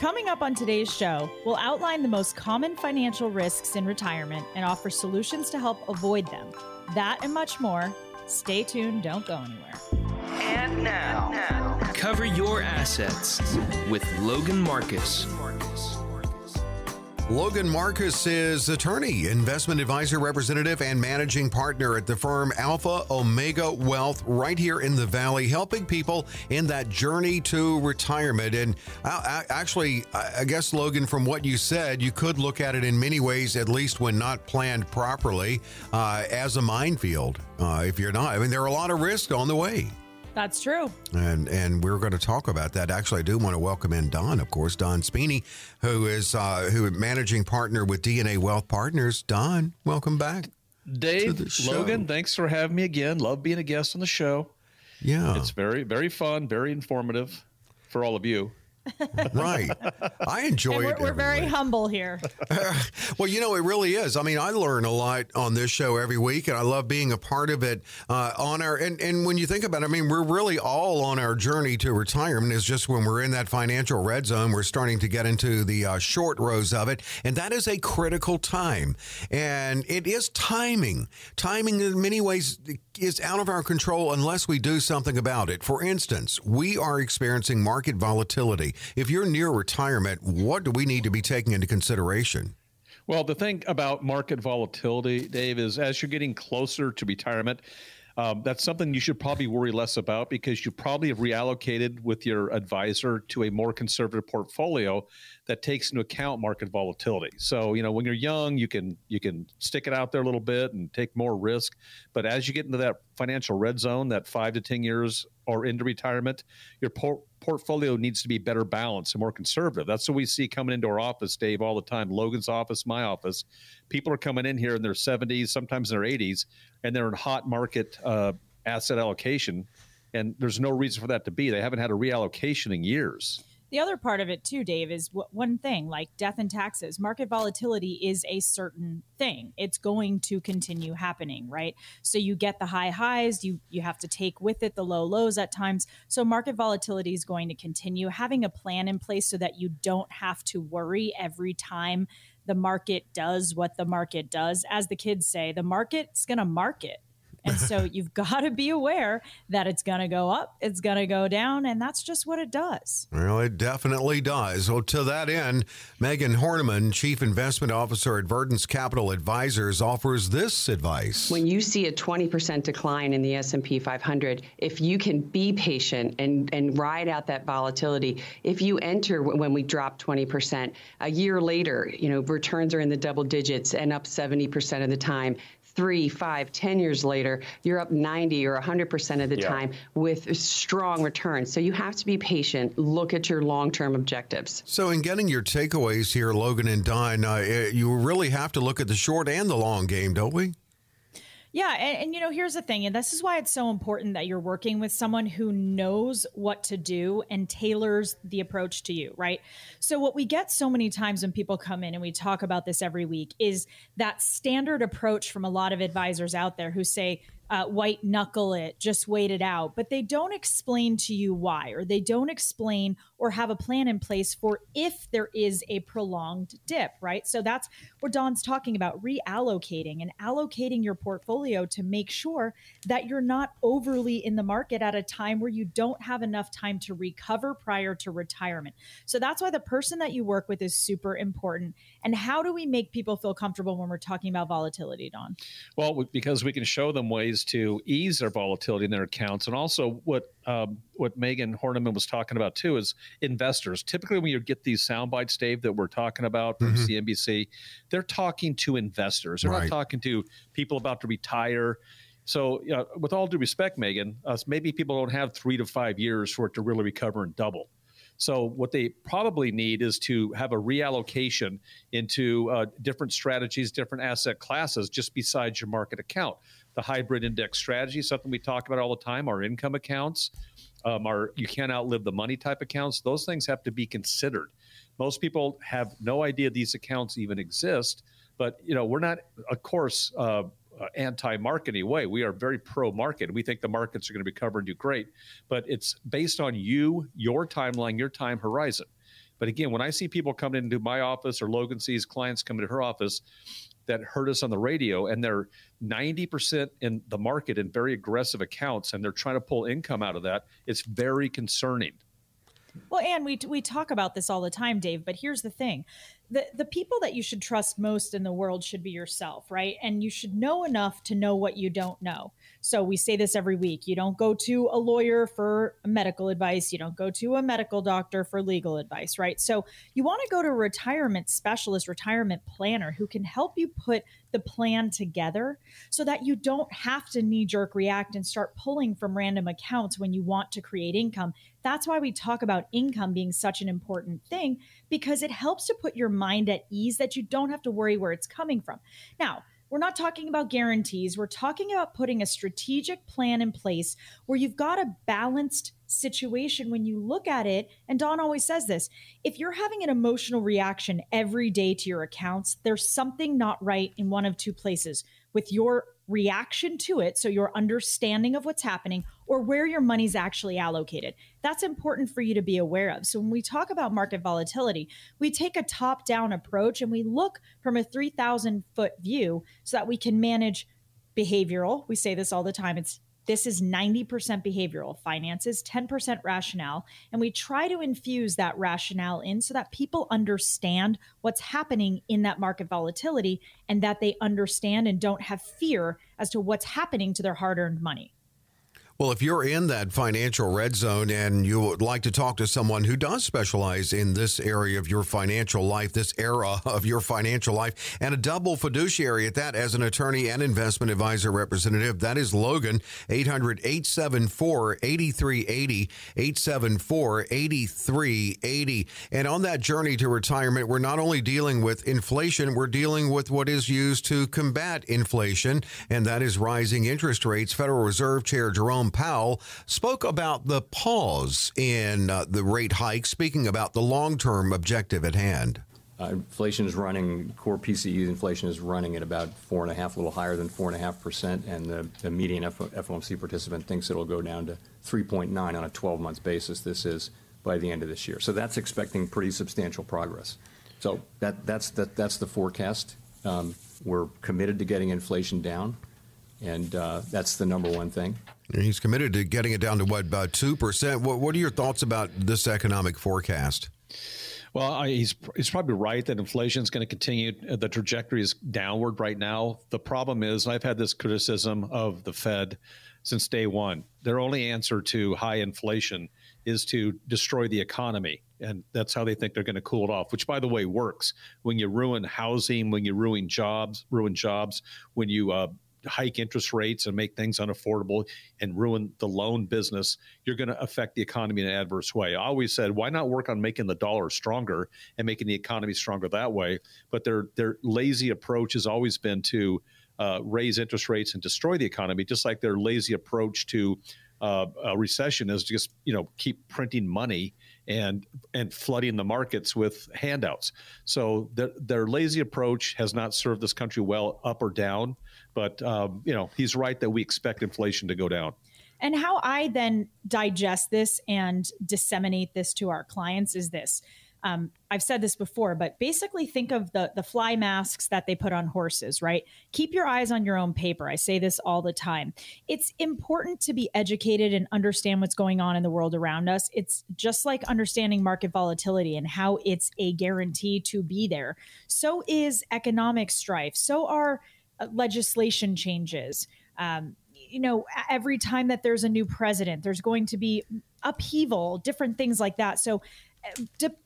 Coming up on today's show, we'll outline the most common financial risks in retirement and offer solutions to help avoid them. That and much more. Stay tuned, don't go anywhere. And now, now, cover your assets with Logan Marcus. Logan Marcus is attorney, investment advisor, representative, and managing partner at the firm Alpha Omega Wealth right here in the Valley, helping people in that journey to retirement. And uh, actually, I guess, Logan, from what you said, you could look at it in many ways, at least when not planned properly, uh, as a minefield. Uh, if you're not, I mean, there are a lot of risks on the way. That's true. And and we're going to talk about that. Actually, I do want to welcome in Don, of course, Don Spini, who is uh, who managing partner with DNA Wealth Partners. Don, welcome back. Dave, Logan, thanks for having me again. Love being a guest on the show. Yeah. It's very, very fun, very informative for all of you right. I enjoy we're, it. We're very humble here. well, you know, it really is. I mean, I learn a lot on this show every week, and I love being a part of it. Uh, on our and and when you think about it, I mean, we're really all on our journey to retirement. Is just when we're in that financial red zone, we're starting to get into the uh, short rows of it, and that is a critical time. And it is timing. Timing, in many ways, is out of our control unless we do something about it. For instance, we are experiencing market volatility. If you're near retirement, what do we need to be taking into consideration? Well, the thing about market volatility, Dave, is as you're getting closer to retirement, um, that's something you should probably worry less about because you probably have reallocated with your advisor to a more conservative portfolio that takes into account market volatility. So, you know, when you're young, you can you can stick it out there a little bit and take more risk. But as you get into that financial red zone, that five to ten years or into retirement, your por- portfolio needs to be better balanced and more conservative. That's what we see coming into our office, Dave, all the time. Logan's office, my office. People are coming in here in their 70s, sometimes in their 80s, and they're in hot market uh, asset allocation. And there's no reason for that to be. They haven't had a reallocation in years. The other part of it too, Dave, is w- one thing like death and taxes. Market volatility is a certain thing. It's going to continue happening, right? So you get the high highs, you you have to take with it the low lows at times. So market volatility is going to continue. Having a plan in place so that you don't have to worry every time the market does what the market does. As the kids say, the market's going to market and so you've got to be aware that it's going to go up, it's going to go down, and that's just what it does. Well, it definitely does. Well, to that end, Megan Horneman, Chief Investment Officer at Verdence Capital Advisors, offers this advice. When you see a 20% decline in the S&P 500, if you can be patient and, and ride out that volatility, if you enter when we drop 20%, a year later, you know, returns are in the double digits and up 70% of the time three, five, ten years later, you're up 90 or 100% of the yeah. time with strong returns. So you have to be patient. Look at your long term objectives. So, in getting your takeaways here, Logan and Don, uh, eh, you really have to look at the short and the long game, don't we? Yeah, and, and, you know, here's the thing, and this is why it's so important that you're working with someone who knows what to do and tailors the approach to you, right? So, what we get so many times when people come in and we talk about this every week is that standard approach from a lot of advisors out there who say, uh, white knuckle it, just wait it out. But they don't explain to you why, or they don't explain or have a plan in place for if there is a prolonged dip, right? So that's what Don's talking about reallocating and allocating your portfolio to make sure that you're not overly in the market at a time where you don't have enough time to recover prior to retirement. So that's why the person that you work with is super important. And how do we make people feel comfortable when we're talking about volatility, Don? Well, because we can show them ways ways to ease their volatility in their accounts. And also, what um, what Megan Horneman was talking about too is investors. Typically, when you get these sound bites, Dave, that we're talking about from mm-hmm. CNBC, they're talking to investors. They're right. not talking to people about to retire. So, you know, with all due respect, Megan, uh, maybe people don't have three to five years for it to really recover and double. So, what they probably need is to have a reallocation into uh, different strategies, different asset classes, just besides your market account. The hybrid index strategy, something we talk about all the time, our income accounts, um, our you can't outlive the money type accounts, those things have to be considered. Most people have no idea these accounts even exist, but you know we're not, of course, uh, uh, anti-market way. We are very pro-market. We think the markets are going to recover and do great, but it's based on you, your timeline, your time horizon. But again, when I see people coming into my office or Logan sees clients coming to her office that heard us on the radio and they're 90% in the market in very aggressive accounts and they're trying to pull income out of that, it's very concerning. Well, and we we talk about this all the time, Dave. But here's the thing: the the people that you should trust most in the world should be yourself, right? And you should know enough to know what you don't know. So we say this every week. You don't go to a lawyer for medical advice. You don't go to a medical doctor for legal advice, right? So you want to go to a retirement specialist, retirement planner who can help you put the plan together so that you don't have to knee jerk react and start pulling from random accounts when you want to create income. That's why we talk about income being such an important thing because it helps to put your mind at ease that you don't have to worry where it's coming from. Now, we're not talking about guarantees. We're talking about putting a strategic plan in place where you've got a balanced situation when you look at it. And Don always says this if you're having an emotional reaction every day to your accounts, there's something not right in one of two places with your reaction to it. So, your understanding of what's happening or where your money's actually allocated. That's important for you to be aware of. So, when we talk about market volatility, we take a top down approach and we look from a 3,000 foot view so that we can manage behavioral. We say this all the time. It's this is 90% behavioral finances, 10% rationale. And we try to infuse that rationale in so that people understand what's happening in that market volatility and that they understand and don't have fear as to what's happening to their hard earned money. Well, if you're in that financial red zone and you would like to talk to someone who does specialize in this area of your financial life, this era of your financial life, and a double fiduciary at that as an attorney and investment advisor representative, that is Logan, 800 874 8380, 874 8380. And on that journey to retirement, we're not only dealing with inflation, we're dealing with what is used to combat inflation, and that is rising interest rates. Federal Reserve Chair Jerome Powell spoke about the pause in uh, the rate hike, speaking about the long term objective at hand. Uh, inflation is running, core PCE inflation is running at about four and a half, a little higher than four and a half percent, and the, the median F- FOMC participant thinks it'll go down to 3.9 on a 12 month basis. This is by the end of this year. So that's expecting pretty substantial progress. So that, that's, that, that's the forecast. Um, we're committed to getting inflation down, and uh, that's the number one thing. He's committed to getting it down to what about two percent. What What are your thoughts about this economic forecast? Well, I, he's he's probably right that inflation is going to continue. The trajectory is downward right now. The problem is, I've had this criticism of the Fed since day one. Their only answer to high inflation is to destroy the economy, and that's how they think they're going to cool it off. Which, by the way, works. When you ruin housing, when you ruin jobs, ruin jobs, when you uh, hike interest rates and make things unaffordable and ruin the loan business, you're going to affect the economy in an adverse way. I always said, why not work on making the dollar stronger and making the economy stronger that way? But their their lazy approach has always been to uh, raise interest rates and destroy the economy, just like their lazy approach to uh, a recession is just you know keep printing money and and flooding the markets with handouts. So their, their lazy approach has not served this country well, up or down. But um, you know, he's right that we expect inflation to go down. And how I then digest this and disseminate this to our clients is this. Um, I've said this before, but basically think of the the fly masks that they put on horses, right? Keep your eyes on your own paper. I say this all the time. It's important to be educated and understand what's going on in the world around us. It's just like understanding market volatility and how it's a guarantee to be there. So is economic strife. So are uh, legislation changes. Um, you know, every time that there's a new president, there's going to be upheaval, different things like that. So, uh, de-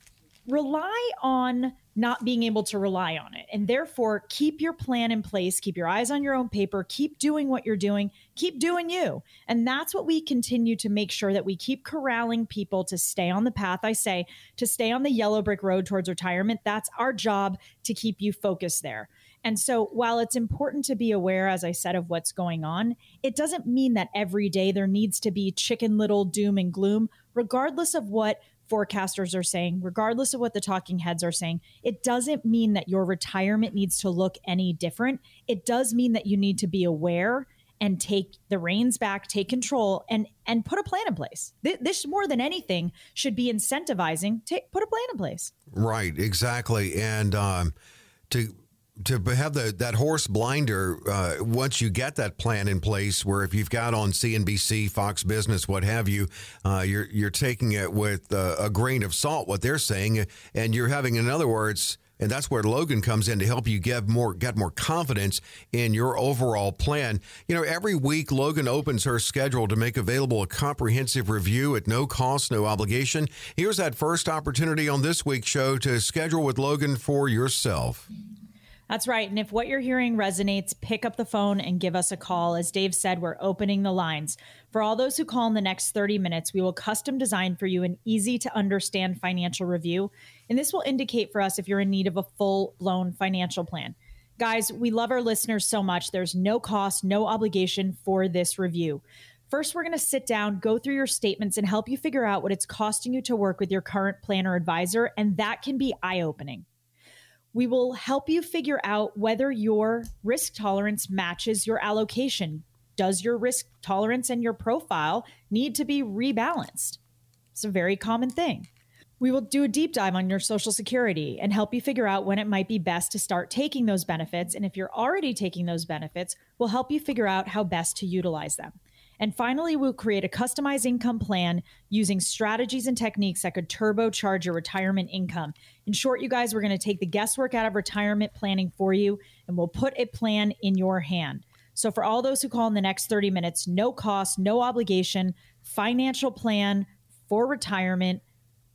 rely on not being able to rely on it. And therefore, keep your plan in place, keep your eyes on your own paper, keep doing what you're doing, keep doing you. And that's what we continue to make sure that we keep corralling people to stay on the path. I say to stay on the yellow brick road towards retirement. That's our job to keep you focused there. And so, while it's important to be aware, as I said, of what's going on, it doesn't mean that every day there needs to be chicken little doom and gloom, regardless of what forecasters are saying, regardless of what the talking heads are saying. It doesn't mean that your retirement needs to look any different. It does mean that you need to be aware and take the reins back, take control, and and put a plan in place. This, more than anything should be incentivizing. Take put a plan in place. Right, exactly, and um, to to have the that horse blinder uh, once you get that plan in place where if you've got on CNBC, Fox Business, what have you, uh, you're you're taking it with uh, a grain of salt what they're saying, and you're having, in other words, and that's where Logan comes in to help you get more get more confidence in your overall plan. You know, every week Logan opens her schedule to make available a comprehensive review at no cost, no obligation. Here's that first opportunity on this week's show to schedule with Logan for yourself. That's right. And if what you're hearing resonates, pick up the phone and give us a call. As Dave said, we're opening the lines. For all those who call in the next 30 minutes, we will custom design for you an easy to understand financial review. And this will indicate for us if you're in need of a full blown financial plan. Guys, we love our listeners so much. There's no cost, no obligation for this review. First, we're going to sit down, go through your statements, and help you figure out what it's costing you to work with your current planner advisor. And that can be eye opening. We will help you figure out whether your risk tolerance matches your allocation. Does your risk tolerance and your profile need to be rebalanced? It's a very common thing. We will do a deep dive on your Social Security and help you figure out when it might be best to start taking those benefits. And if you're already taking those benefits, we'll help you figure out how best to utilize them. And finally, we'll create a customized income plan using strategies and techniques that could turbocharge your retirement income. In short, you guys, we're going to take the guesswork out of retirement planning for you and we'll put a plan in your hand. So, for all those who call in the next 30 minutes, no cost, no obligation, financial plan for retirement,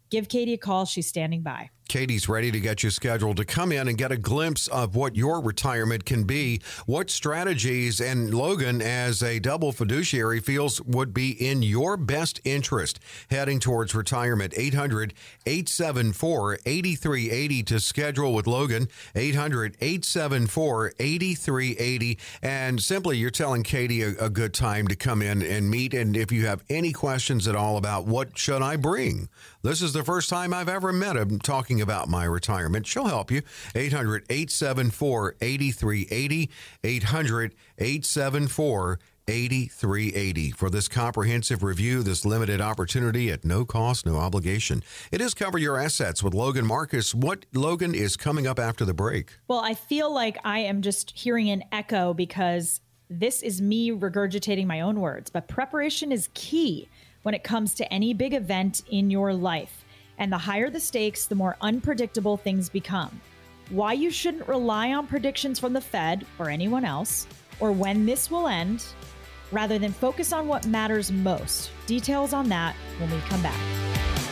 give Katie a call. She's standing by. Katie's ready to get you scheduled to come in and get a glimpse of what your retirement can be, what strategies and Logan, as a double fiduciary, feels would be in your best interest heading towards retirement. 800 874 8380 to schedule with Logan. 800 874 8380. And simply, you're telling Katie a, a good time to come in and meet. And if you have any questions at all about what should I bring, this is the first time I've ever met him talking about my retirement. She'll help you. 800 874 8380. 800 874 8380 for this comprehensive review, this limited opportunity at no cost, no obligation. It is Cover Your Assets with Logan Marcus. What, Logan, is coming up after the break? Well, I feel like I am just hearing an echo because this is me regurgitating my own words, but preparation is key when it comes to any big event in your life. And the higher the stakes, the more unpredictable things become. Why you shouldn't rely on predictions from the Fed or anyone else, or when this will end, rather than focus on what matters most. Details on that when we come back.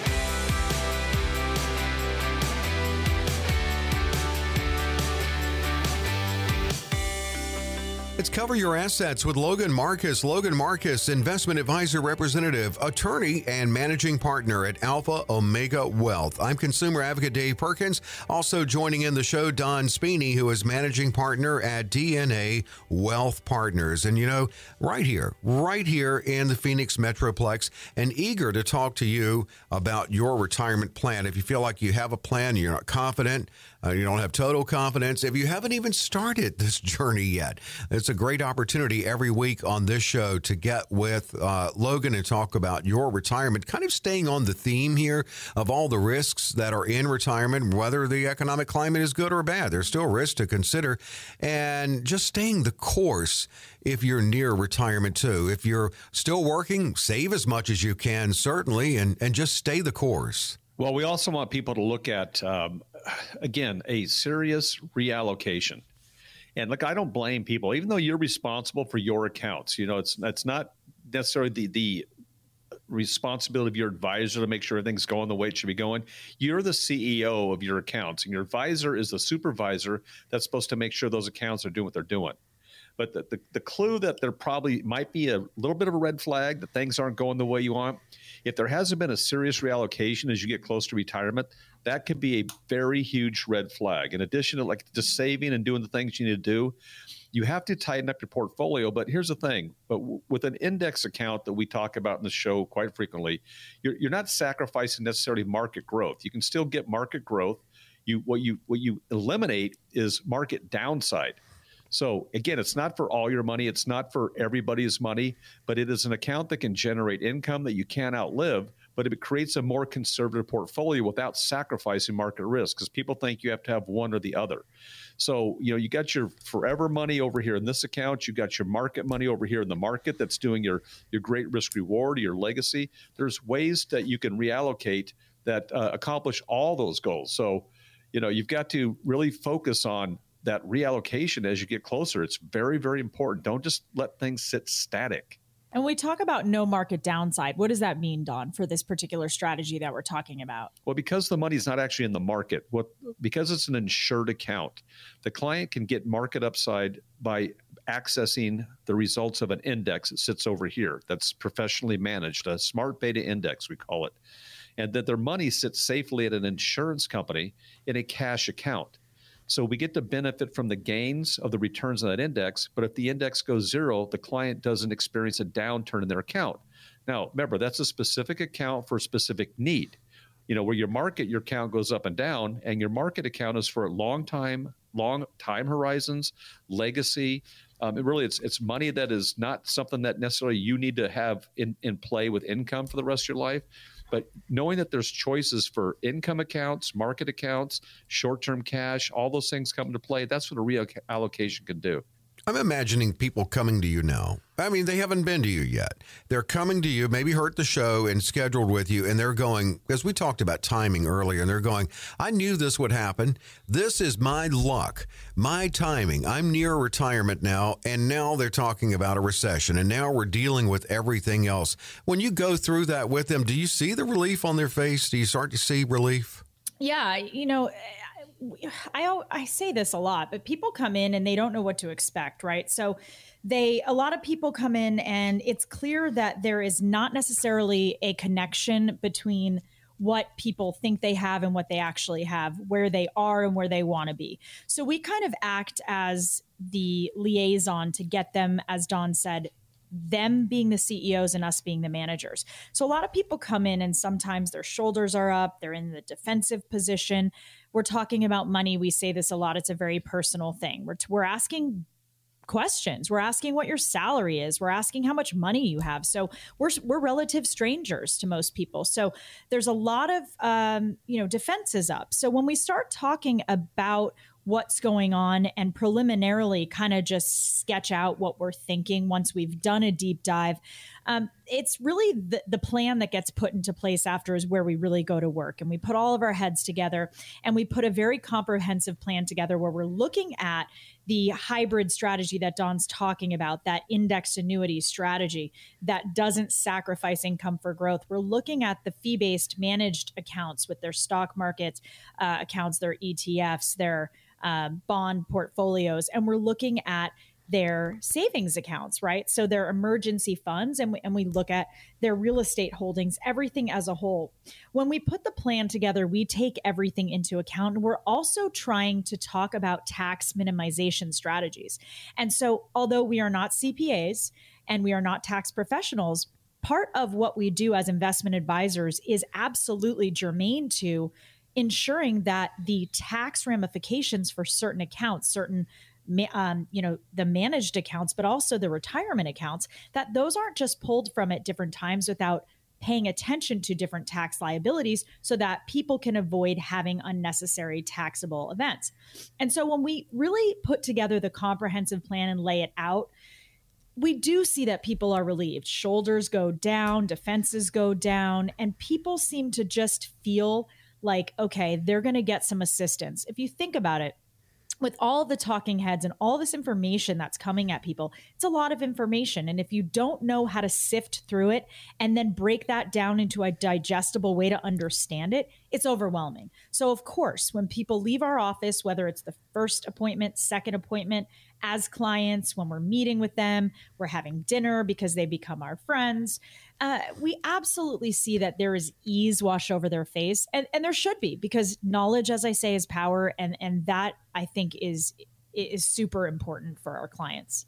It's Cover Your Assets with Logan Marcus. Logan Marcus, investment advisor representative, attorney, and managing partner at Alpha Omega Wealth. I'm consumer advocate Dave Perkins. Also joining in the show, Don Spini, who is managing partner at DNA Wealth Partners. And you know, right here, right here in the Phoenix Metroplex, and eager to talk to you about your retirement plan. If you feel like you have a plan, you're not confident, uh, you don't have total confidence, if you haven't even started this journey yet, it's a great opportunity every week on this show to get with uh, Logan and talk about your retirement, kind of staying on the theme here of all the risks that are in retirement, whether the economic climate is good or bad. There's still risks to consider, and just staying the course if you're near retirement too. If you're still working, save as much as you can, certainly, and, and just stay the course. Well, we also want people to look at, um, again, a serious reallocation. And look, I don't blame people, even though you're responsible for your accounts. You know, it's it's not necessarily the the responsibility of your advisor to make sure everything's going the way it should be going. You're the CEO of your accounts, and your advisor is the supervisor that's supposed to make sure those accounts are doing what they're doing. But the, the, the clue that there probably might be a little bit of a red flag that things aren't going the way you want if there hasn't been a serious reallocation as you get close to retirement, that could be a very huge red flag. In addition to like just saving and doing the things you need to do, you have to tighten up your portfolio. But here's the thing: but w- with an index account that we talk about in the show quite frequently, you're, you're not sacrificing necessarily market growth. You can still get market growth. You what you what you eliminate is market downside. So again, it's not for all your money, it's not for everybody's money, but it is an account that can generate income that you can't outlive, but it creates a more conservative portfolio without sacrificing market risk because people think you have to have one or the other. So, you know, you got your forever money over here in this account, you got your market money over here in the market that's doing your your great risk reward, your legacy. There's ways that you can reallocate that uh, accomplish all those goals. So, you know, you've got to really focus on that reallocation as you get closer. It's very, very important. Don't just let things sit static. And we talk about no market downside. What does that mean, Don, for this particular strategy that we're talking about? Well, because the money's not actually in the market, what because it's an insured account, the client can get market upside by accessing the results of an index that sits over here that's professionally managed, a smart beta index, we call it. And that their money sits safely at an insurance company in a cash account. So we get to benefit from the gains of the returns on that index. But if the index goes zero, the client doesn't experience a downturn in their account. Now, remember, that's a specific account for a specific need. You know, where your market, your account goes up and down, and your market account is for long time, long time horizons, legacy. Um, really, it's it's money that is not something that necessarily you need to have in, in play with income for the rest of your life. But knowing that there's choices for income accounts, market accounts, short term cash, all those things come into play, that's what a reallocation can do. I'm imagining people coming to you now. I mean, they haven't been to you yet. They're coming to you, maybe heard the show and scheduled with you, and they're going, as we talked about timing earlier, and they're going, I knew this would happen. This is my luck, my timing. I'm near retirement now, and now they're talking about a recession, and now we're dealing with everything else. When you go through that with them, do you see the relief on their face? Do you start to see relief? Yeah, you know, I I say this a lot, but people come in and they don't know what to expect, right? So they a lot of people come in and it's clear that there is not necessarily a connection between what people think they have and what they actually have, where they are and where they want to be. So we kind of act as the liaison to get them, as Don said, them being the CEOs and us being the managers. So a lot of people come in and sometimes their shoulders are up, they're in the defensive position we're talking about money, we say this a lot. It's a very personal thing. We're, we're asking questions. We're asking what your salary is. We're asking how much money you have. So we're we're relative strangers to most people. So there's a lot of um, you know defenses up. So when we start talking about what's going on and preliminarily kind of just sketch out what we're thinking once we've done a deep dive. Um, it's really the, the plan that gets put into place after is where we really go to work. And we put all of our heads together and we put a very comprehensive plan together where we're looking at the hybrid strategy that Don's talking about, that indexed annuity strategy that doesn't sacrifice income for growth. We're looking at the fee based managed accounts with their stock market uh, accounts, their ETFs, their um, bond portfolios, and we're looking at their savings accounts, right? So their emergency funds, and we, and we look at their real estate holdings, everything as a whole. When we put the plan together, we take everything into account. And we're also trying to talk about tax minimization strategies. And so, although we are not CPAs and we are not tax professionals, part of what we do as investment advisors is absolutely germane to ensuring that the tax ramifications for certain accounts, certain um, you know the managed accounts, but also the retirement accounts, that those aren't just pulled from at different times without paying attention to different tax liabilities so that people can avoid having unnecessary taxable events. And so when we really put together the comprehensive plan and lay it out, we do see that people are relieved. Shoulders go down, defenses go down, and people seem to just feel like, okay, they're going to get some assistance. If you think about it, with all the talking heads and all this information that's coming at people, it's a lot of information. And if you don't know how to sift through it and then break that down into a digestible way to understand it, it's overwhelming. So, of course, when people leave our office, whether it's the first appointment, second appointment, as clients, when we're meeting with them, we're having dinner because they become our friends, uh, we absolutely see that there is ease wash over their face, and, and there should be because knowledge, as I say, is power, and and that I think is is super important for our clients.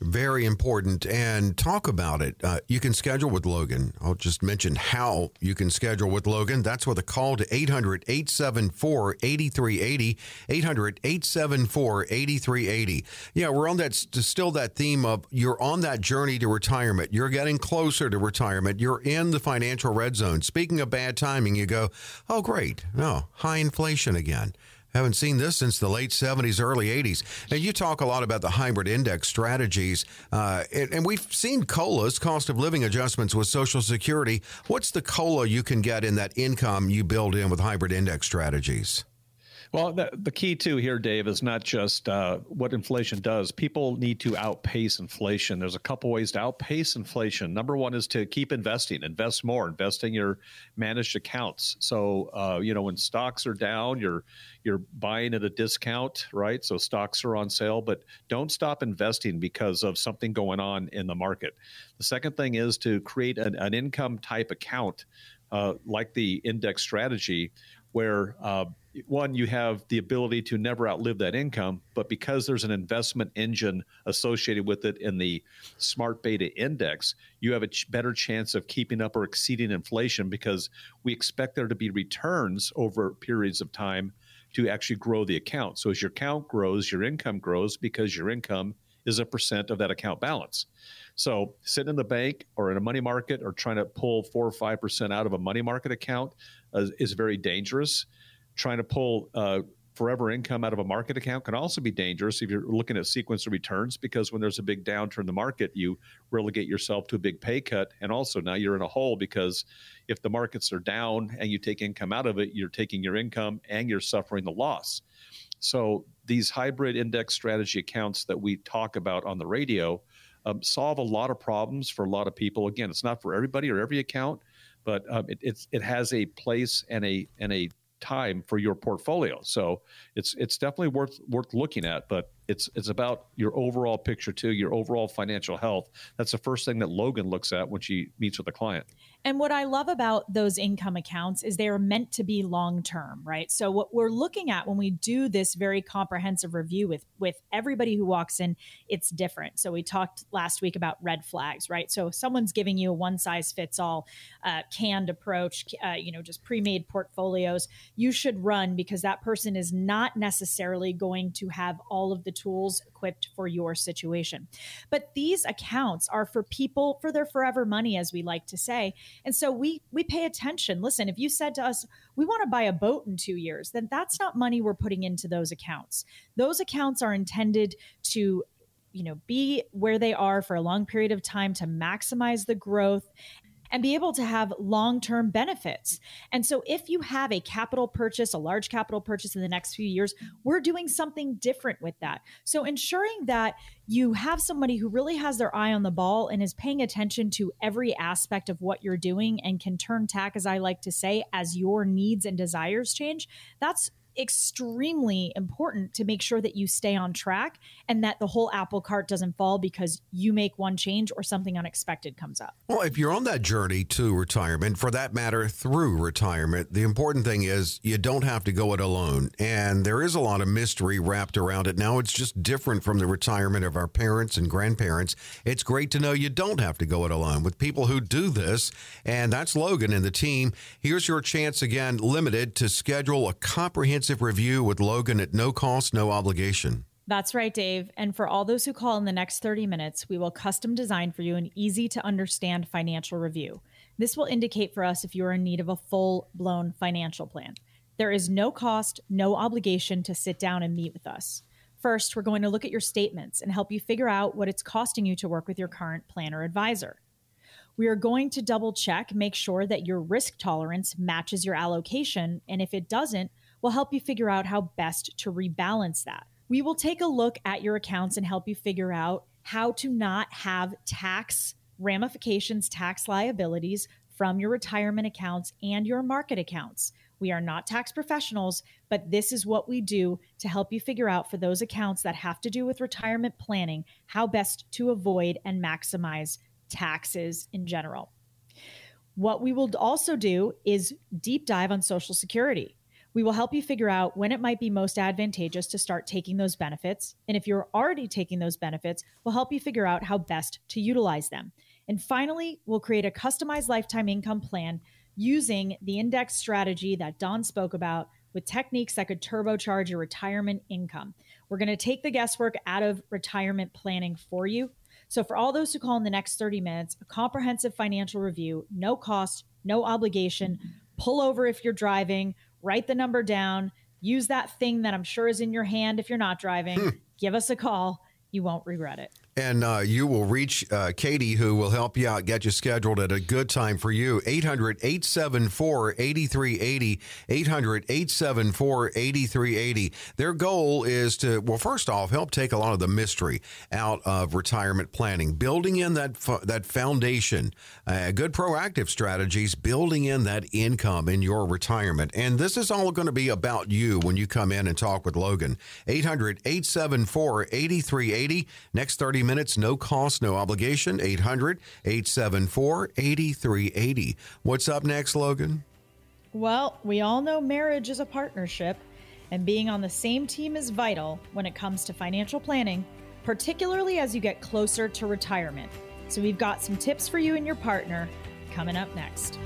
Very important. And talk about it. Uh, you can schedule with Logan. I'll just mention how you can schedule with Logan. That's with a call to 800 874 8380. 800 874 8380. Yeah, we're on that, still that theme of you're on that journey to retirement. You're getting closer to retirement. You're in the financial red zone. Speaking of bad timing, you go, oh, great. No, high inflation again. Haven't seen this since the late 70s, early 80s. And you talk a lot about the hybrid index strategies, uh, and, and, we've seen COLAs, cost of living adjustments with Social Security. What's the COLA you can get in that income you build in with hybrid index strategies? Well, the, the key too here, Dave, is not just uh, what inflation does. People need to outpace inflation. There's a couple ways to outpace inflation. Number one is to keep investing, invest more, invest in your managed accounts. So, uh, you know, when stocks are down, you're you're buying at a discount, right? So stocks are on sale, but don't stop investing because of something going on in the market. The second thing is to create an, an income type account, uh, like the index strategy, where uh, one, you have the ability to never outlive that income, but because there's an investment engine associated with it in the smart beta index, you have a ch- better chance of keeping up or exceeding inflation because we expect there to be returns over periods of time to actually grow the account. So as your account grows, your income grows because your income is a percent of that account balance. So sitting in the bank or in a money market or trying to pull four or five percent out of a money market account is very dangerous trying to pull uh, forever income out of a market account can also be dangerous if you're looking at sequence of returns because when there's a big downturn in the market, you relegate yourself to a big pay cut. And also now you're in a hole because if the markets are down and you take income out of it, you're taking your income and you're suffering the loss. So these hybrid index strategy accounts that we talk about on the radio um, solve a lot of problems for a lot of people. Again, it's not for everybody or every account, but um, it, it has a place and a and a time for your portfolio. So it's it's definitely worth worth looking at, but it's it's about your overall picture too, your overall financial health. That's the first thing that Logan looks at when she meets with a client. And what I love about those income accounts is they are meant to be long term, right? So what we're looking at when we do this very comprehensive review with with everybody who walks in, it's different. So we talked last week about red flags, right? So if someone's giving you a one size fits all uh, canned approach, uh, you know, just pre made portfolios, you should run because that person is not necessarily going to have all of the tools equipped for your situation. But these accounts are for people for their forever money, as we like to say and so we we pay attention. Listen, if you said to us, we want to buy a boat in 2 years, then that's not money we're putting into those accounts. Those accounts are intended to you know be where they are for a long period of time to maximize the growth and be able to have long term benefits. And so, if you have a capital purchase, a large capital purchase in the next few years, we're doing something different with that. So, ensuring that you have somebody who really has their eye on the ball and is paying attention to every aspect of what you're doing and can turn tack, as I like to say, as your needs and desires change, that's extremely important to make sure that you stay on track and that the whole apple cart doesn't fall because you make one change or something unexpected comes up. Well, if you're on that journey to retirement, for that matter, through retirement, the important thing is you don't have to go it alone. And there is a lot of mystery wrapped around it. Now it's just different from the retirement of our parents and grandparents. It's great to know you don't have to go it alone with people who do this. And that's Logan and the team. Here's your chance again, limited to schedule a comprehensive comprehensive review with Logan at no cost, no obligation. That's right, Dave. And for all those who call in the next 30 minutes, we will custom design for you an easy to understand financial review. This will indicate for us if you are in need of a full blown financial plan. There is no cost, no obligation to sit down and meet with us. First, we're going to look at your statements and help you figure out what it's costing you to work with your current planner advisor. We are going to double check, make sure that your risk tolerance matches your allocation, and if it doesn't, will help you figure out how best to rebalance that. We will take a look at your accounts and help you figure out how to not have tax ramifications, tax liabilities from your retirement accounts and your market accounts. We are not tax professionals, but this is what we do to help you figure out for those accounts that have to do with retirement planning how best to avoid and maximize taxes in general. What we will also do is deep dive on Social Security. We will help you figure out when it might be most advantageous to start taking those benefits. And if you're already taking those benefits, we'll help you figure out how best to utilize them. And finally, we'll create a customized lifetime income plan using the index strategy that Don spoke about with techniques that could turbocharge your retirement income. We're going to take the guesswork out of retirement planning for you. So, for all those who call in the next 30 minutes, a comprehensive financial review, no cost, no obligation. Pull over if you're driving, write the number down, use that thing that I'm sure is in your hand if you're not driving. Hmm. Give us a call. You won't regret it. And uh, you will reach uh, Katie, who will help you out, get you scheduled at a good time for you. 800 874 8380. 800 874 8380. Their goal is to, well, first off, help take a lot of the mystery out of retirement planning, building in that, that foundation, uh, good proactive strategies, building in that income in your retirement. And this is all going to be about you when you come in and talk with Logan. 800 874 8380. Next 30 minutes, no cost, no obligation. 800 874 8380. What's up next, Logan? Well, we all know marriage is a partnership, and being on the same team is vital when it comes to financial planning, particularly as you get closer to retirement. So, we've got some tips for you and your partner coming up next.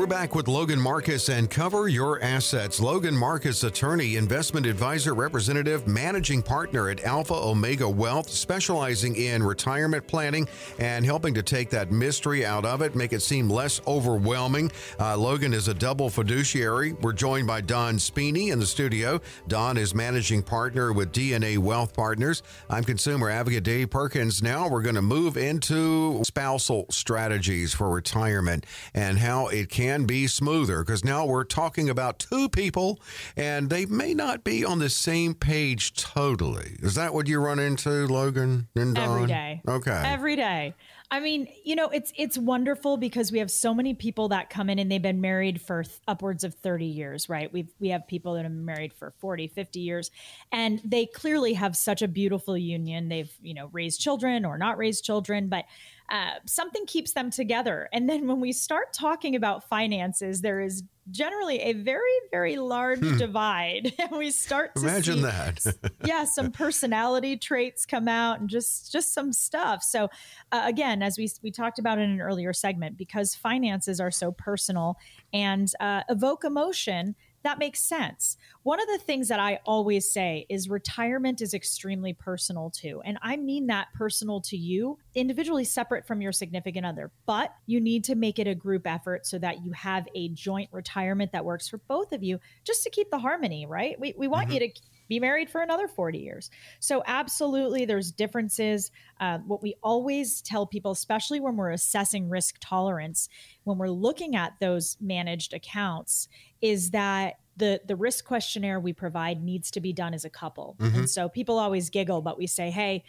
We're back with Logan Marcus and cover your assets. Logan Marcus, attorney, investment advisor, representative, managing partner at Alpha Omega Wealth, specializing in retirement planning and helping to take that mystery out of it, make it seem less overwhelming. Uh, Logan is a double fiduciary. We're joined by Don Spini in the studio. Don is managing partner with DNA Wealth Partners. I'm consumer advocate Dave Perkins. Now we're going to move into spousal strategies for retirement and how it can can be smoother because now we're talking about two people and they may not be on the same page totally. Is that what you run into, Logan and Don? Every day. Okay. Every day. I mean, you know, it's it's wonderful because we have so many people that come in and they've been married for th- upwards of 30 years, right? We we have people that have been married for 40, 50 years and they clearly have such a beautiful union. They've, you know, raised children or not raised children, but uh, something keeps them together. And then when we start talking about finances, there is generally a very, very large hmm. divide. And we start to imagine see, that. yeah, some personality traits come out and just just some stuff. So uh, again, as we we talked about in an earlier segment, because finances are so personal and uh, evoke emotion that makes sense. One of the things that I always say is retirement is extremely personal too. And I mean that personal to you, individually separate from your significant other, but you need to make it a group effort so that you have a joint retirement that works for both of you just to keep the harmony, right? We, we want mm-hmm. you to be married for another 40 years. So, absolutely, there's differences. Uh, what we always tell people, especially when we're assessing risk tolerance, when we're looking at those managed accounts, is that the the risk questionnaire we provide needs to be done as a couple. Mm-hmm. And so people always giggle, but we say, hey,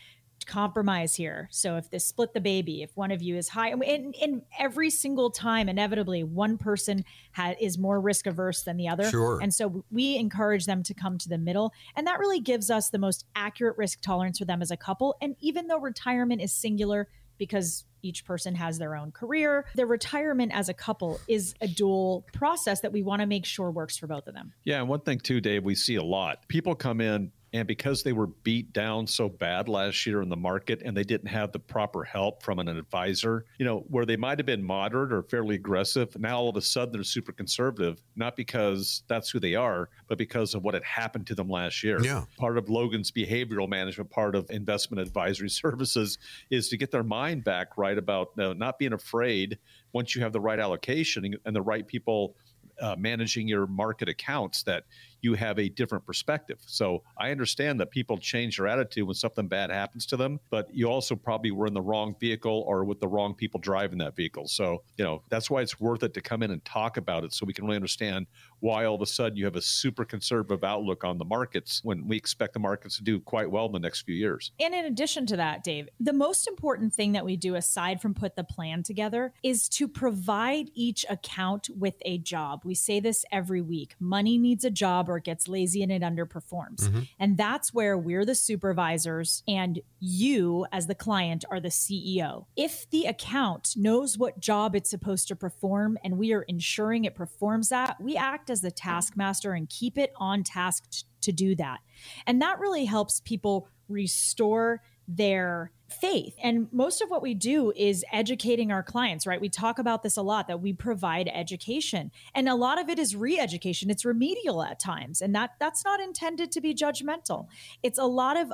compromise here. So if this split the baby, if one of you is high, and, and every single time, inevitably, one person ha- is more risk averse than the other. Sure. And so we encourage them to come to the middle. And that really gives us the most accurate risk tolerance for them as a couple. And even though retirement is singular, because each person has their own career. Their retirement as a couple is a dual process that we want to make sure works for both of them. Yeah, and one thing too, Dave, we see a lot. People come in and because they were beat down so bad last year in the market and they didn't have the proper help from an advisor, you know, where they might have been moderate or fairly aggressive, now all of a sudden they're super conservative, not because that's who they are, but because of what had happened to them last year. Yeah. Part of Logan's behavioral management, part of investment advisory services is to get their mind back right about uh, not being afraid once you have the right allocation and the right people uh, managing your market accounts that you have a different perspective. So I understand that people change their attitude when something bad happens to them, but you also probably were in the wrong vehicle or with the wrong people driving that vehicle. So, you know, that's why it's worth it to come in and talk about it so we can really understand why all of a sudden you have a super conservative outlook on the markets when we expect the markets to do quite well in the next few years. And in addition to that, Dave, the most important thing that we do aside from put the plan together is to provide each account with a job. We say this every week money needs a job or it gets lazy and it underperforms. Mm-hmm. And that's where we're the supervisors and you, as the client, are the CEO. If the account knows what job it's supposed to perform and we are ensuring it performs that, we act as the taskmaster and keep it on task t- to do that. And that really helps people restore their faith. And most of what we do is educating our clients, right? We talk about this a lot that we provide education. And a lot of it is re-education. It's remedial at times. And that that's not intended to be judgmental. It's a lot of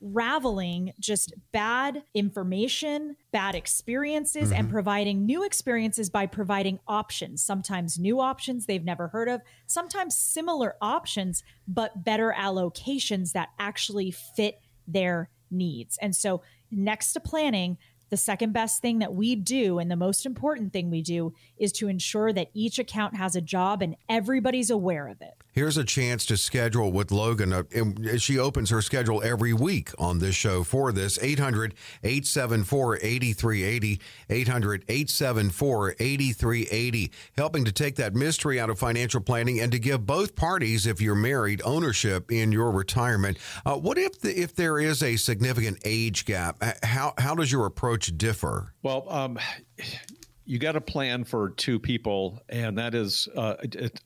unraveling just bad information, bad experiences and mm-hmm. providing new experiences by providing options. Sometimes new options they've never heard of, sometimes similar options but better allocations that actually fit their needs. And so, next to planning, the second best thing that we do and the most important thing we do is to ensure that each account has a job and everybody's aware of it. Here's a chance to schedule with Logan. Uh, she opens her schedule every week on this show for this 800 874 8380. 800 874 8380. Helping to take that mystery out of financial planning and to give both parties, if you're married, ownership in your retirement. Uh, what if the, if there is a significant age gap? Uh, How, how does your approach differ? Well, um, you got to plan for two people, and that is uh,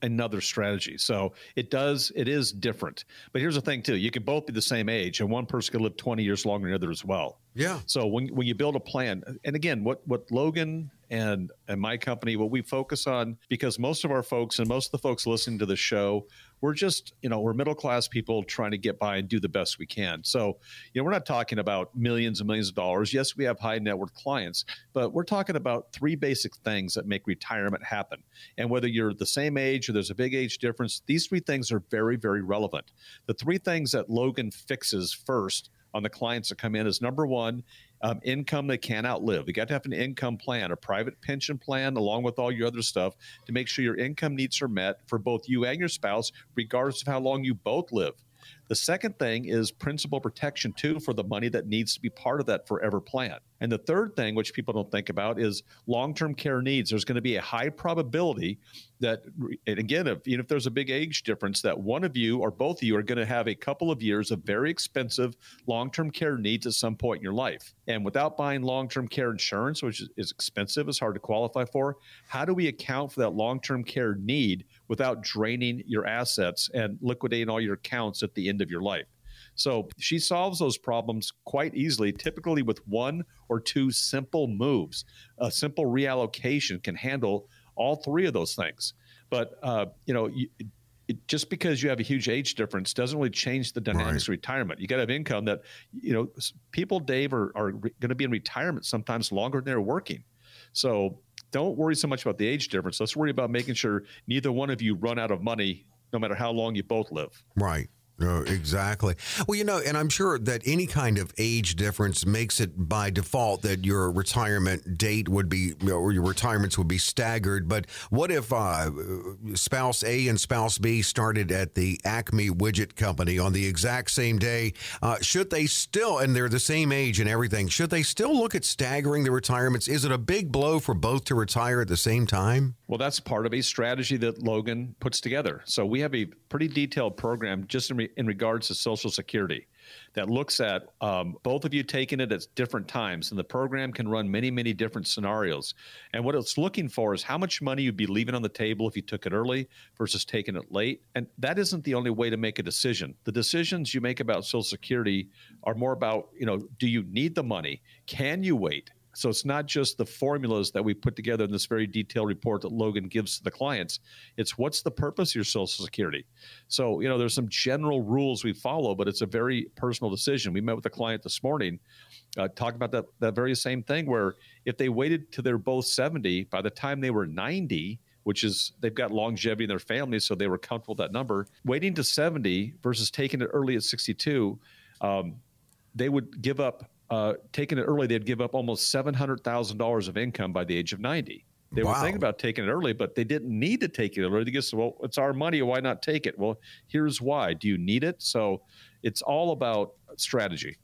another strategy. So it does, it is different. But here's the thing, too: you can both be the same age, and one person could live 20 years longer than the other as well. Yeah. So when when you build a plan, and again, what what Logan and and my company, what we focus on, because most of our folks and most of the folks listening to the show, we're just you know we're middle class people trying to get by and do the best we can. So you know we're not talking about millions and millions of dollars. Yes, we have high net worth clients, but we're talking about three basic things that make retirement happen. And whether you're the same age or there's a big age difference, these three things are very very relevant. The three things that Logan fixes first on the clients that come in is number one, um, income they can't outlive. You got to have an income plan, a private pension plan, along with all your other stuff to make sure your income needs are met for both you and your spouse, regardless of how long you both live. The second thing is principal protection, too, for the money that needs to be part of that forever plan. And the third thing, which people don't think about, is long term care needs. There's going to be a high probability that, and again, if, even if there's a big age difference, that one of you or both of you are going to have a couple of years of very expensive long term care needs at some point in your life. And without buying long term care insurance, which is, expensive, is hard to qualify for, how do we account for that long term care need without draining your assets and liquidating all your accounts at the end of your life? So she solves those problems quite easily, typically with one or two simple moves. A simple reallocation can handle all three of those things. But, uh, you know, you, it, just because you have a huge age difference doesn't really change the dynamics of retirement. You got to have income that, you know, people, Dave, are, are going to be in retirement sometimes longer than they're working. So don't worry so much about the age difference. Let's worry about making sure neither one of you run out of money, no matter how long you both live. Right. No, exactly. Well, you know, and I'm sure that any kind of age difference makes it by default that your retirement date would be, or your retirements would be staggered. But what if uh, spouse A and spouse B started at the Acme Widget Company on the exact same day? Uh, should they still, and they're the same age and everything, should they still look at staggering the retirements? Is it a big blow for both to retire at the same time? Well, that's part of a strategy that Logan puts together. So we have a pretty detailed program just in, re- in regards to Social Security that looks at um, both of you taking it at different times. And the program can run many, many different scenarios. And what it's looking for is how much money you'd be leaving on the table if you took it early versus taking it late. And that isn't the only way to make a decision. The decisions you make about Social Security are more about, you know, do you need the money? Can you wait? So it's not just the formulas that we put together in this very detailed report that Logan gives to the clients. It's what's the purpose of your Social Security. So you know, there's some general rules we follow, but it's a very personal decision. We met with a client this morning, uh, talking about that that very same thing. Where if they waited till they're both 70, by the time they were 90, which is they've got longevity in their families, so they were comfortable with that number. Waiting to 70 versus taking it early at 62, um, they would give up uh, taking it early, they'd give up almost seven hundred thousand dollars of income by the age of ninety. They were thinking about taking it early, but they didn't need to take it early. They just well, it's our money. Why not take it? Well, here's why. Do you need it? So it's all about strategy.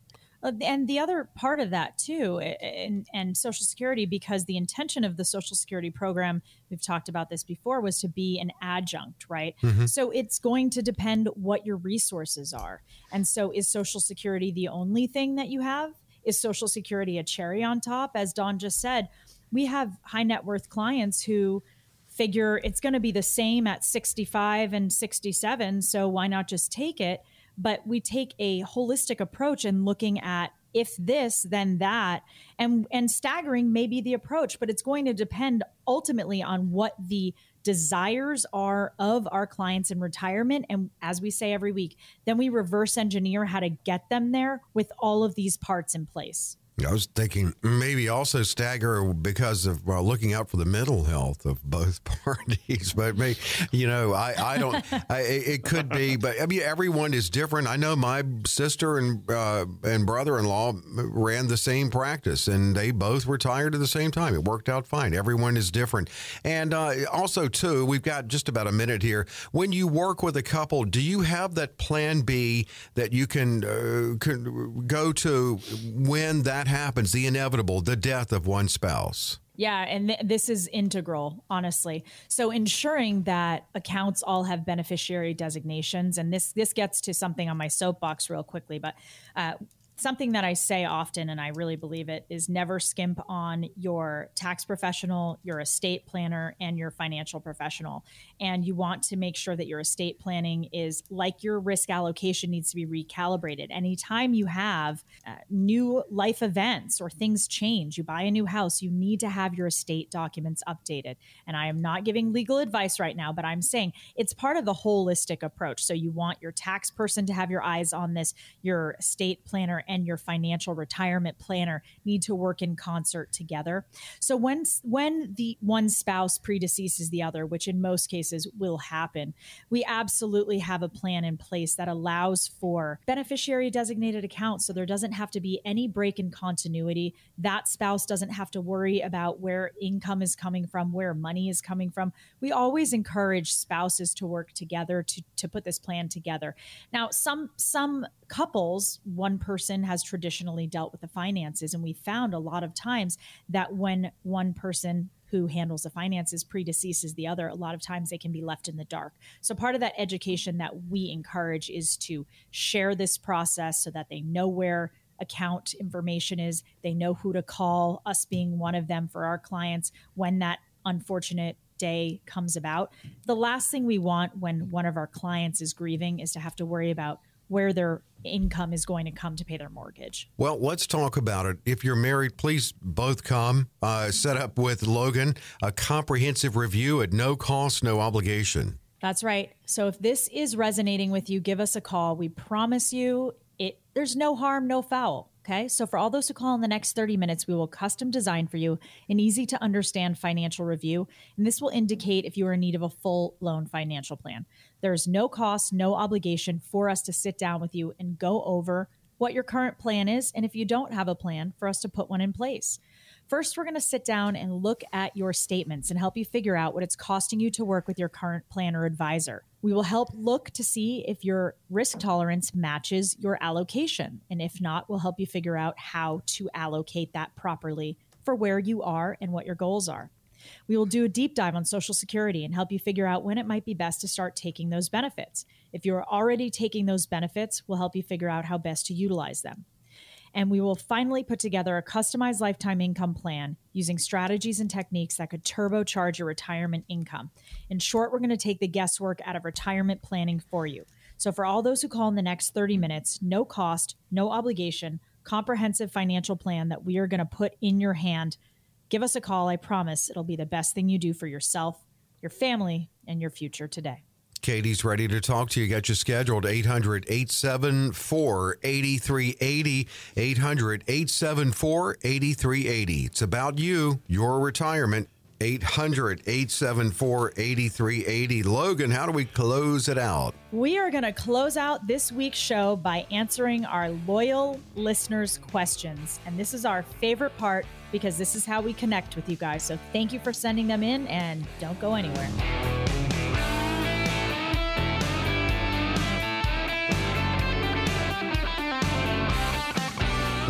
Uh, and the other part of that too and, and social security because the intention of the social security program we've talked about this before was to be an adjunct right mm-hmm. so it's going to depend what your resources are and so is social security the only thing that you have is social security a cherry on top? As Don just said we have high net worth clients who figure it's going to be the same at 65 and 67 so why not just take it? But we take a holistic approach and looking at if this then that and and staggering may be the approach but it's going to depend ultimately on what the desires are of our clients in retirement and as we say every week then we reverse engineer how to get them there with all of these parts in place I was thinking maybe also stagger because of well, looking out for the mental health of both parties. But me, you know, I, I don't. I, it could be, but I mean, everyone is different. I know my sister and uh, and brother in law ran the same practice, and they both retired at the same time. It worked out fine. Everyone is different, and uh, also too, we've got just about a minute here. When you work with a couple, do you have that plan B that you can, uh, can go to when that happens, the inevitable, the death of one spouse. Yeah, and th- this is integral, honestly. So ensuring that accounts all have beneficiary designations, and this this gets to something on my soapbox real quickly, but uh, something that I say often, and I really believe it, is never skimp on your tax professional, your estate planner, and your financial professional. And you want to make sure that your estate planning is like your risk allocation needs to be recalibrated. Anytime you have uh, new life events or things change, you buy a new house, you need to have your estate documents updated. And I am not giving legal advice right now, but I'm saying it's part of the holistic approach. So you want your tax person to have your eyes on this, your estate planner and your financial retirement planner need to work in concert together. So when when the one spouse predeceases the other, which in most cases will happen, we absolutely have a plan in place that allows for beneficiary designated accounts so there doesn't have to be any break in continuity. That spouse doesn't have to worry about where income is coming from, where money is coming from. We always encourage spouses to work together to to put this plan together. Now, some some couples, one person has traditionally dealt with the finances. And we found a lot of times that when one person who handles the finances predeceases the other, a lot of times they can be left in the dark. So, part of that education that we encourage is to share this process so that they know where account information is, they know who to call, us being one of them for our clients when that unfortunate day comes about. The last thing we want when one of our clients is grieving is to have to worry about where their income is going to come to pay their mortgage. Well, let's talk about it. If you're married, please both come. Uh, set up with Logan a comprehensive review at no cost, no obligation. That's right. So if this is resonating with you, give us a call. We promise you it there's no harm, no foul. Okay. So for all those who call in the next 30 minutes, we will custom design for you an easy to understand financial review. And this will indicate if you are in need of a full loan financial plan. There's no cost, no obligation for us to sit down with you and go over what your current plan is. And if you don't have a plan, for us to put one in place. First, we're going to sit down and look at your statements and help you figure out what it's costing you to work with your current plan or advisor. We will help look to see if your risk tolerance matches your allocation. And if not, we'll help you figure out how to allocate that properly for where you are and what your goals are. We will do a deep dive on Social Security and help you figure out when it might be best to start taking those benefits. If you're already taking those benefits, we'll help you figure out how best to utilize them. And we will finally put together a customized lifetime income plan using strategies and techniques that could turbocharge your retirement income. In short, we're going to take the guesswork out of retirement planning for you. So, for all those who call in the next 30 minutes, no cost, no obligation, comprehensive financial plan that we are going to put in your hand Give us a call. I promise it'll be the best thing you do for yourself, your family, and your future today. Katie's ready to talk to you. Got you scheduled 800 874 8380. 800 874 8380. It's about you, your retirement. 800 874 8380. Logan, how do we close it out? We are going to close out this week's show by answering our loyal listeners' questions. And this is our favorite part because this is how we connect with you guys. So thank you for sending them in and don't go anywhere.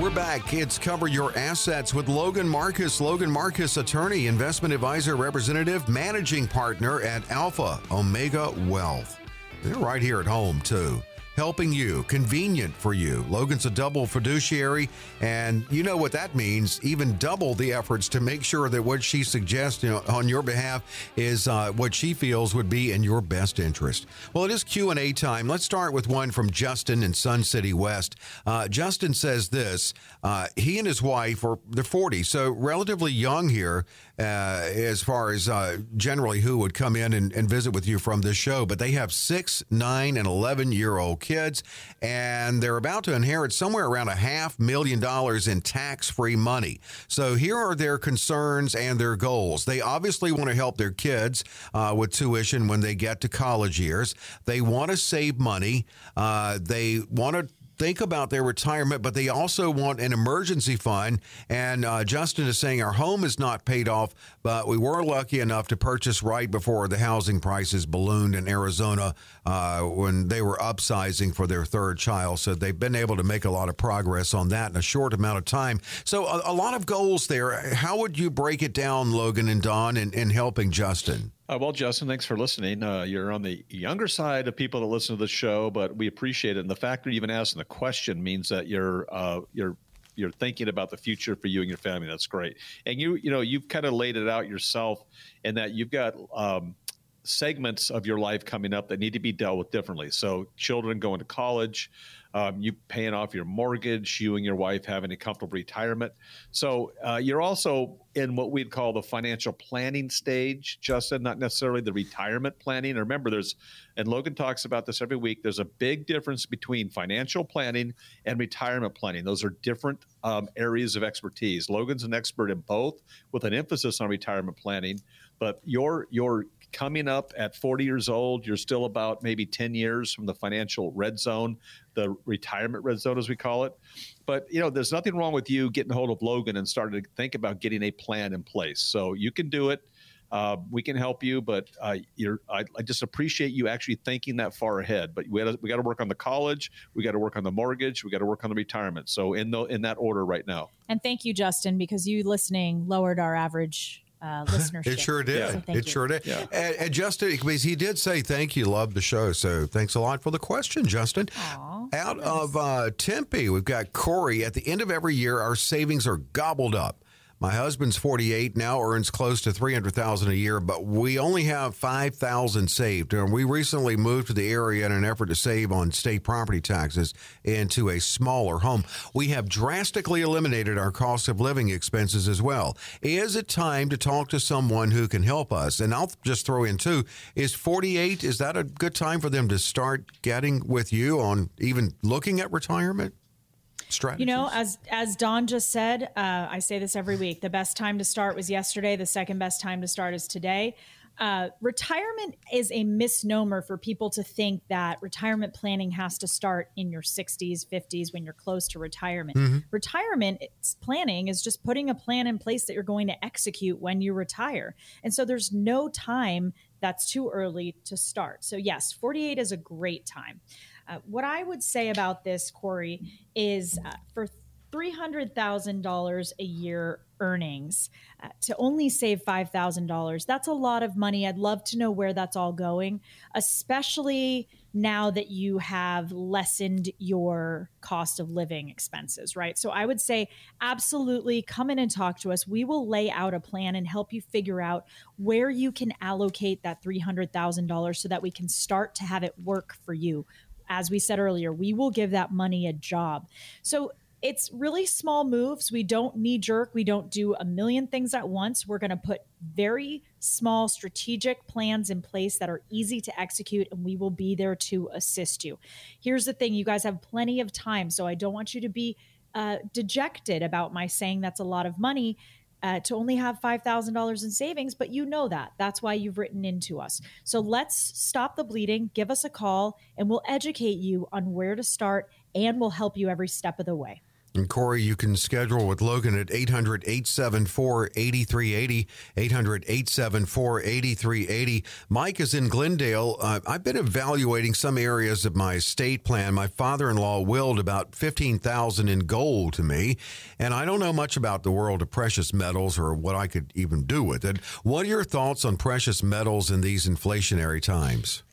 Back. It's Cover Your Assets with Logan Marcus. Logan Marcus, attorney, investment advisor, representative, managing partner at Alpha Omega Wealth. They're right here at home, too helping you, convenient for you. Logan's a double fiduciary, and you know what that means. Even double the efforts to make sure that what she suggests you know, on your behalf is uh, what she feels would be in your best interest. Well, it is Q and A time. Let's start with one from Justin in Sun City West. Uh, Justin says this: uh, he and his wife are they're 40, so relatively young here as far as uh, generally who would come in and, and visit with you from this show, but they have six, nine, and 11 year old kids, and they're about to inherit somewhere around a half million dollars in tax free money. So here are their concerns and their goals. They obviously want to help their kids uh, with tuition when they get to college years. They want to save money. Uh, they want to think about their retirement, but they also want an emergency fund. And uh, Justin is saying our home is not paid off, but we were lucky enough to purchase right before the housing prices ballooned in Arizona uh, when they were upsizing for their third child. So they've been able to make a lot of progress on that in a short amount of time. So a, a lot of goals there. How would you break it down, Logan and Don, in, in helping Justin? Uh, well, Justin, thanks for listening. Uh, you're on the younger side of people that listen to the show, but we appreciate it. And the fact that you're even asking the question means that you're uh, you're you're thinking about the future for you and your family. That's great. And you you know you've kind of laid it out yourself in that you've got. Um, segments of your life coming up that need to be dealt with differently. So, children going to college, um, you paying off your mortgage, you and your wife having a comfortable retirement. So uh, you're also in what we'd call the financial planning stage, Justin, not necessarily the retirement planning. remember, there's, and Logan talks about this every week, there's a big difference between financial planning and retirement planning. Those are different um, areas of expertise. Logan's an expert in both with an emphasis on retirement planning, but your, your coming up at 40 years old, you're still about maybe 10 years from the financial red zone, the retirement red zone, as we call it. But, you know, there's nothing wrong with you getting hold of Logan and starting to think about getting a plan in place. So you can do it. Uh, we can help you, but uh, I, I, just appreciate you actually thinking that far ahead. But we, we got to work on the college, we got to work on the mortgage, we got to work on the retirement. So in the in that order right now. And thank you, Justin, because you listening lowered our average uh, listenership. it sure did. So it you. sure did. Yeah. And, and, Justin, because he did say thank you, love the show. So thanks a lot for the question, Justin. Aww, Out nice. of uh, Tempe, we've got Corey. At the end of every year, our savings are gobbled up. My husband's 48 now, earns close to 300,000 a year, but we only have 5,000 saved. And we recently moved to the area in an effort to save on state property taxes into a smaller home. We have drastically eliminated our cost of living expenses as well. Is it time to talk to someone who can help us? And I'll just throw in too, is 48 is that a good time for them to start getting with you on even looking at retirement? Strategies? You know, as as Don just said, uh, I say this every week. The best time to start was yesterday. The second best time to start is today. Uh, retirement is a misnomer for people to think that retirement planning has to start in your 60s, 50s when you're close to retirement. Mm-hmm. Retirement planning is just putting a plan in place that you're going to execute when you retire. And so there's no time that's too early to start. So, yes, 48 is a great time. Uh, what I would say about this, Corey, is uh, for $300,000 a year earnings uh, to only save $5,000, that's a lot of money. I'd love to know where that's all going, especially now that you have lessened your cost of living expenses, right? So I would say absolutely come in and talk to us. We will lay out a plan and help you figure out where you can allocate that $300,000 so that we can start to have it work for you as we said earlier, we will give that money a job. So it's really small moves. We don't knee jerk. We don't do a million things at once. We're going to put very small strategic plans in place that are easy to execute, and we will be there to assist you. Here's the thing you guys have plenty of time, so I don't want you to be uh, dejected about my saying that's a lot of money uh, to only have $5,000 in savings, but you know that. That's why you've written into us. So let's stop the bleeding, give us a call, and we'll educate you on where to start and we'll help you every step of the way. And Corey, you can schedule with Logan at 800 874 8380. 800 874 8380. Mike is in Glendale. Uh, I've been evaluating some areas of my estate plan. My father in law willed about 15000 in gold to me, and I don't know much about the world of precious metals or what I could even do with it. What are your thoughts on precious metals in these inflationary times?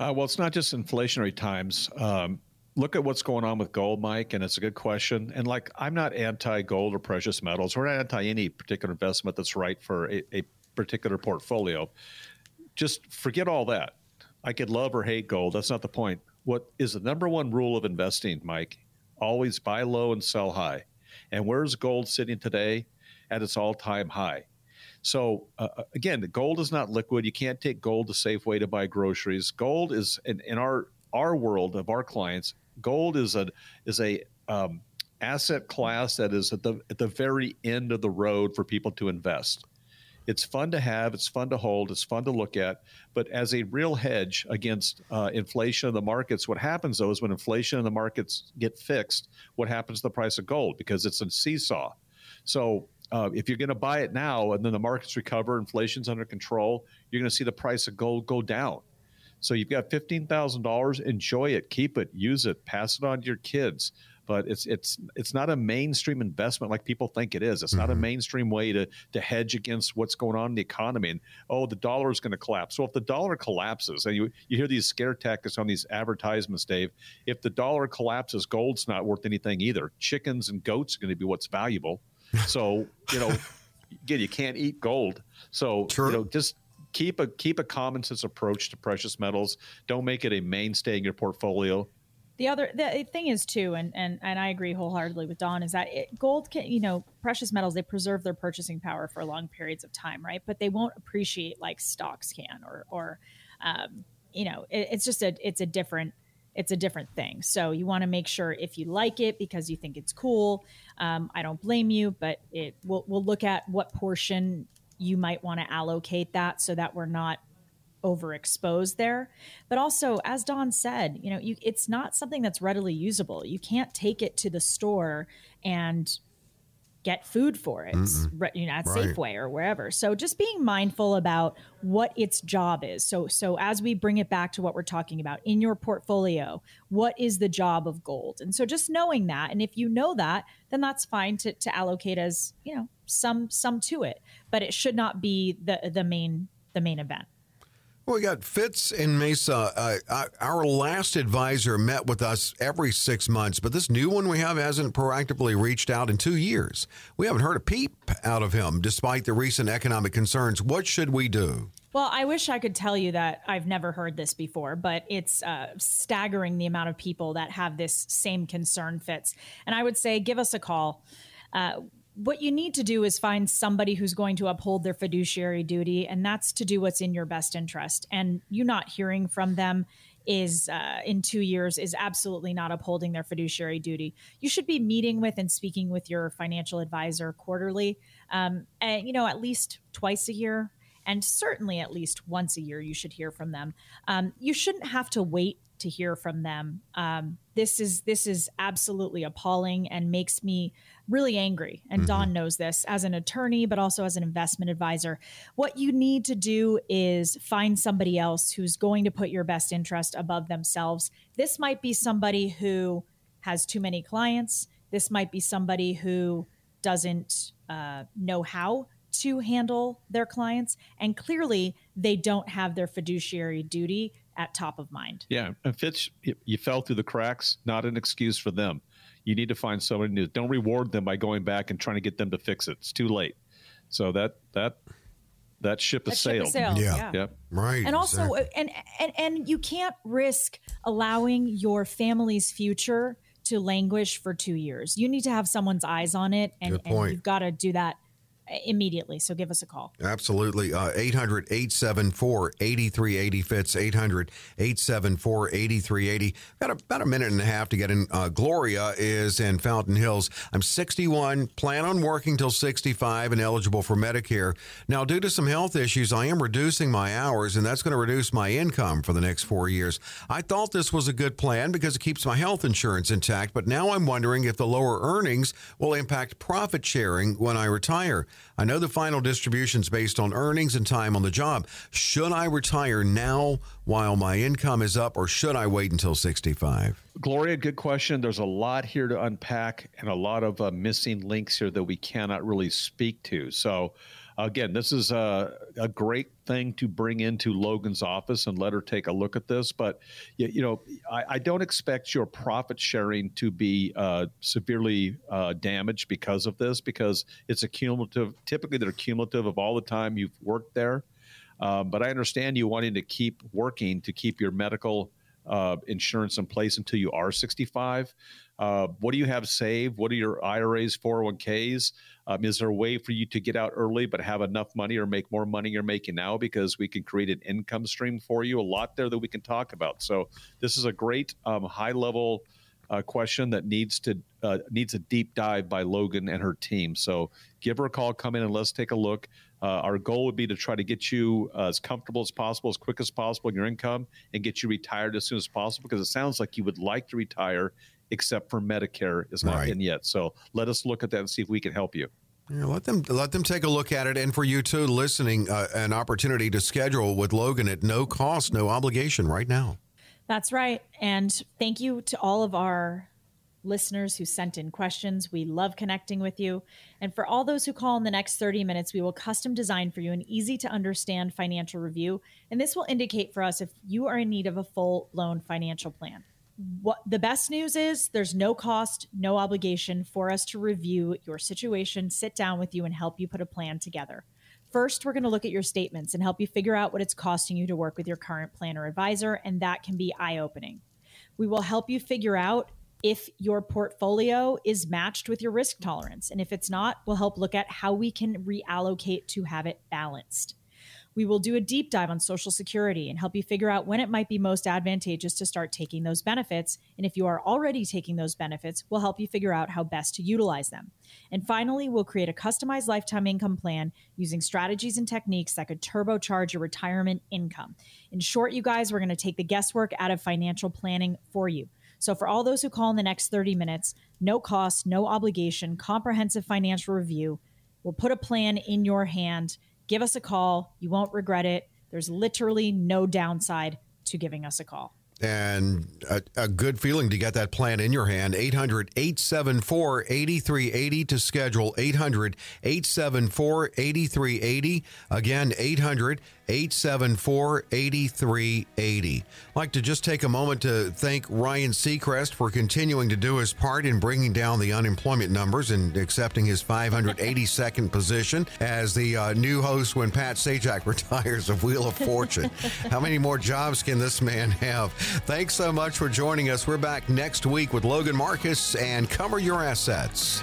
Uh, well, it's not just inflationary times. Um, look at what's going on with gold, Mike, and it's a good question. And like, I'm not anti gold or precious metals or anti any particular investment that's right for a, a particular portfolio. Just forget all that. I could love or hate gold. That's not the point. What is the number one rule of investing, Mike? Always buy low and sell high. And where's gold sitting today? At its all time high. So uh, again, the gold is not liquid. You can't take gold to Safeway to buy groceries. Gold is in, in our our world of our clients gold is a is a um, asset class that is at the at the very end of the road for people to invest. It's fun to have, it's fun to hold, it's fun to look at, but as a real hedge against uh, inflation in the markets, what happens though is when inflation in the markets get fixed, what happens to the price of gold because it's a seesaw. So uh, if you're going to buy it now and then the markets recover, inflation's under control, you're going to see the price of gold go down. So you've got fifteen thousand dollars. Enjoy it, keep it, use it, pass it on to your kids. But it's it's it's not a mainstream investment like people think it is. It's mm-hmm. not a mm-hmm. mainstream way to to hedge against what's going on in the economy. And oh, the dollar is going to collapse. So if the dollar collapses, and you you hear these scare tactics on these advertisements, Dave. If the dollar collapses, gold's not worth anything either. Chickens and goats are going to be what's valuable. So you know. again, you can't eat gold. So you know, just keep a keep a common sense approach to precious metals. Don't make it a mainstay in your portfolio. The other the thing is too, and and and I agree wholeheartedly with Don, is that it, gold can you know precious metals they preserve their purchasing power for long periods of time, right? But they won't appreciate like stocks can, or or um, you know it, it's just a it's a different it's a different thing. So you want to make sure if you like it because you think it's cool. Um, I don't blame you, but it we'll, we'll look at what portion you might want to allocate that so that we're not overexposed there. But also, as Don said, you know, you, it's not something that's readily usable. You can't take it to the store and get food for it, Mm-mm. you know, at right. Safeway or wherever. So just being mindful about what its job is. So so as we bring it back to what we're talking about in your portfolio, what is the job of gold? And so just knowing that, and if you know that, then that's fine to to allocate as you know some some to it, but it should not be the the main the main event. Well, we got Fitz and Mesa. Uh, our last advisor met with us every six months, but this new one we have hasn't proactively reached out in two years. We haven't heard a peep out of him despite the recent economic concerns. What should we do? Well, I wish I could tell you that I've never heard this before, but it's uh, staggering the amount of people that have this same concern, Fitz. And I would say give us a call. Uh, what you need to do is find somebody who's going to uphold their fiduciary duty, and that's to do what's in your best interest. And you not hearing from them is uh, in two years is absolutely not upholding their fiduciary duty. You should be meeting with and speaking with your financial advisor quarterly, um, and you know at least twice a year, and certainly at least once a year. You should hear from them. Um, you shouldn't have to wait to hear from them. Um, this is this is absolutely appalling and makes me really angry. And mm-hmm. Don knows this as an attorney, but also as an investment advisor. What you need to do is find somebody else who's going to put your best interest above themselves. This might be somebody who has too many clients. This might be somebody who doesn't uh, know how to handle their clients. And clearly, they don't have their fiduciary duty at top of mind. Yeah. And Fitz, you fell through the cracks, not an excuse for them. You need to find somebody new. Don't reward them by going back and trying to get them to fix it. It's too late. So that, that, that ship has sailed. sailed. Yeah. yeah. Yep. Right. And also, exactly. and, and, and you can't risk allowing your family's future to languish for two years. You need to have someone's eyes on it, and, and you've got to do that immediately. So give us a call. Absolutely. Uh, 800 874 8380 Fitz 800 874 8380. Got about a minute and a half to get in. Uh, Gloria is in Fountain Hills. I'm 61, plan on working till 65 and eligible for Medicare. Now, due to some health issues, I am reducing my hours, and that's going to reduce my income for the next four years. I thought this was a good plan because it keeps my health insurance intact, but now I'm wondering if the lower earnings will impact profit sharing when I retire. I know the final distribution is based on earnings and time on the job. Should I retire now while my income is up, or should I wait until 65? Gloria, good question. There's a lot here to unpack and a lot of uh, missing links here that we cannot really speak to. So, again, this is a, a, great thing to bring into Logan's office and let her take a look at this. But you, you know, I, I, don't expect your profit sharing to be uh, severely uh, damaged because of this, because it's a cumulative. Typically, they're cumulative of all the time you've worked there. Um, but I understand you wanting to keep working to keep your medical uh, insurance in place until you are 65. Uh, what do you have saved? What are your IRAs, 401ks? Um, is there a way for you to get out early but have enough money or make more money you're making now because we can create an income stream for you? A lot there that we can talk about. So this is a great um, high level uh, question that needs to uh, needs a deep dive by Logan and her team. So give her a call, come in and let's take a look. Uh, our goal would be to try to get you uh, as comfortable as possible, as quick as possible in your income, and get you retired as soon as possible. Because it sounds like you would like to retire, except for Medicare is not right. in yet. So let us look at that and see if we can help you. Yeah, let them let them take a look at it, and for you too, listening, uh, an opportunity to schedule with Logan at no cost, no obligation, right now. That's right, and thank you to all of our listeners who sent in questions. We love connecting with you. And for all those who call in the next 30 minutes, we will custom design for you an easy to understand financial review. And this will indicate for us if you are in need of a full blown financial plan. What the best news is there's no cost, no obligation for us to review your situation, sit down with you, and help you put a plan together. First, we're going to look at your statements and help you figure out what it's costing you to work with your current planner advisor, and that can be eye opening. We will help you figure out if your portfolio is matched with your risk tolerance. And if it's not, we'll help look at how we can reallocate to have it balanced. We will do a deep dive on Social Security and help you figure out when it might be most advantageous to start taking those benefits. And if you are already taking those benefits, we'll help you figure out how best to utilize them. And finally, we'll create a customized lifetime income plan using strategies and techniques that could turbocharge your retirement income. In short, you guys, we're going to take the guesswork out of financial planning for you. So, for all those who call in the next 30 minutes, no cost, no obligation, comprehensive financial review. We'll put a plan in your hand. Give us a call. You won't regret it. There's literally no downside to giving us a call and a, a, good feeling to get that plan in your hand. 800 874 8380 to schedule. 800 874 8380. Again, 800 874 8380. I'd like to just take a moment to thank Ryan Seacrest for continuing to do his part in bringing down the unemployment numbers and accepting his 582nd position as the uh, new host when Pat Sajak retires of Wheel of Fortune. How many more jobs can this man have? Thanks so much for joining us. We're back next week with Logan Marcus and Cover Your Assets.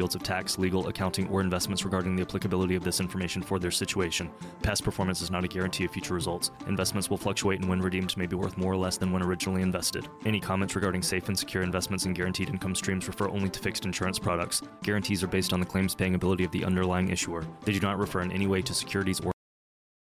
fields of tax, legal, accounting, or investments regarding the applicability of this information for their situation. Past performance is not a guarantee of future results. Investments will fluctuate and when redeemed may be worth more or less than when originally invested. Any comments regarding safe and secure investments and guaranteed income streams refer only to fixed insurance products. Guarantees are based on the claims paying ability of the underlying issuer. They do not refer in any way to securities or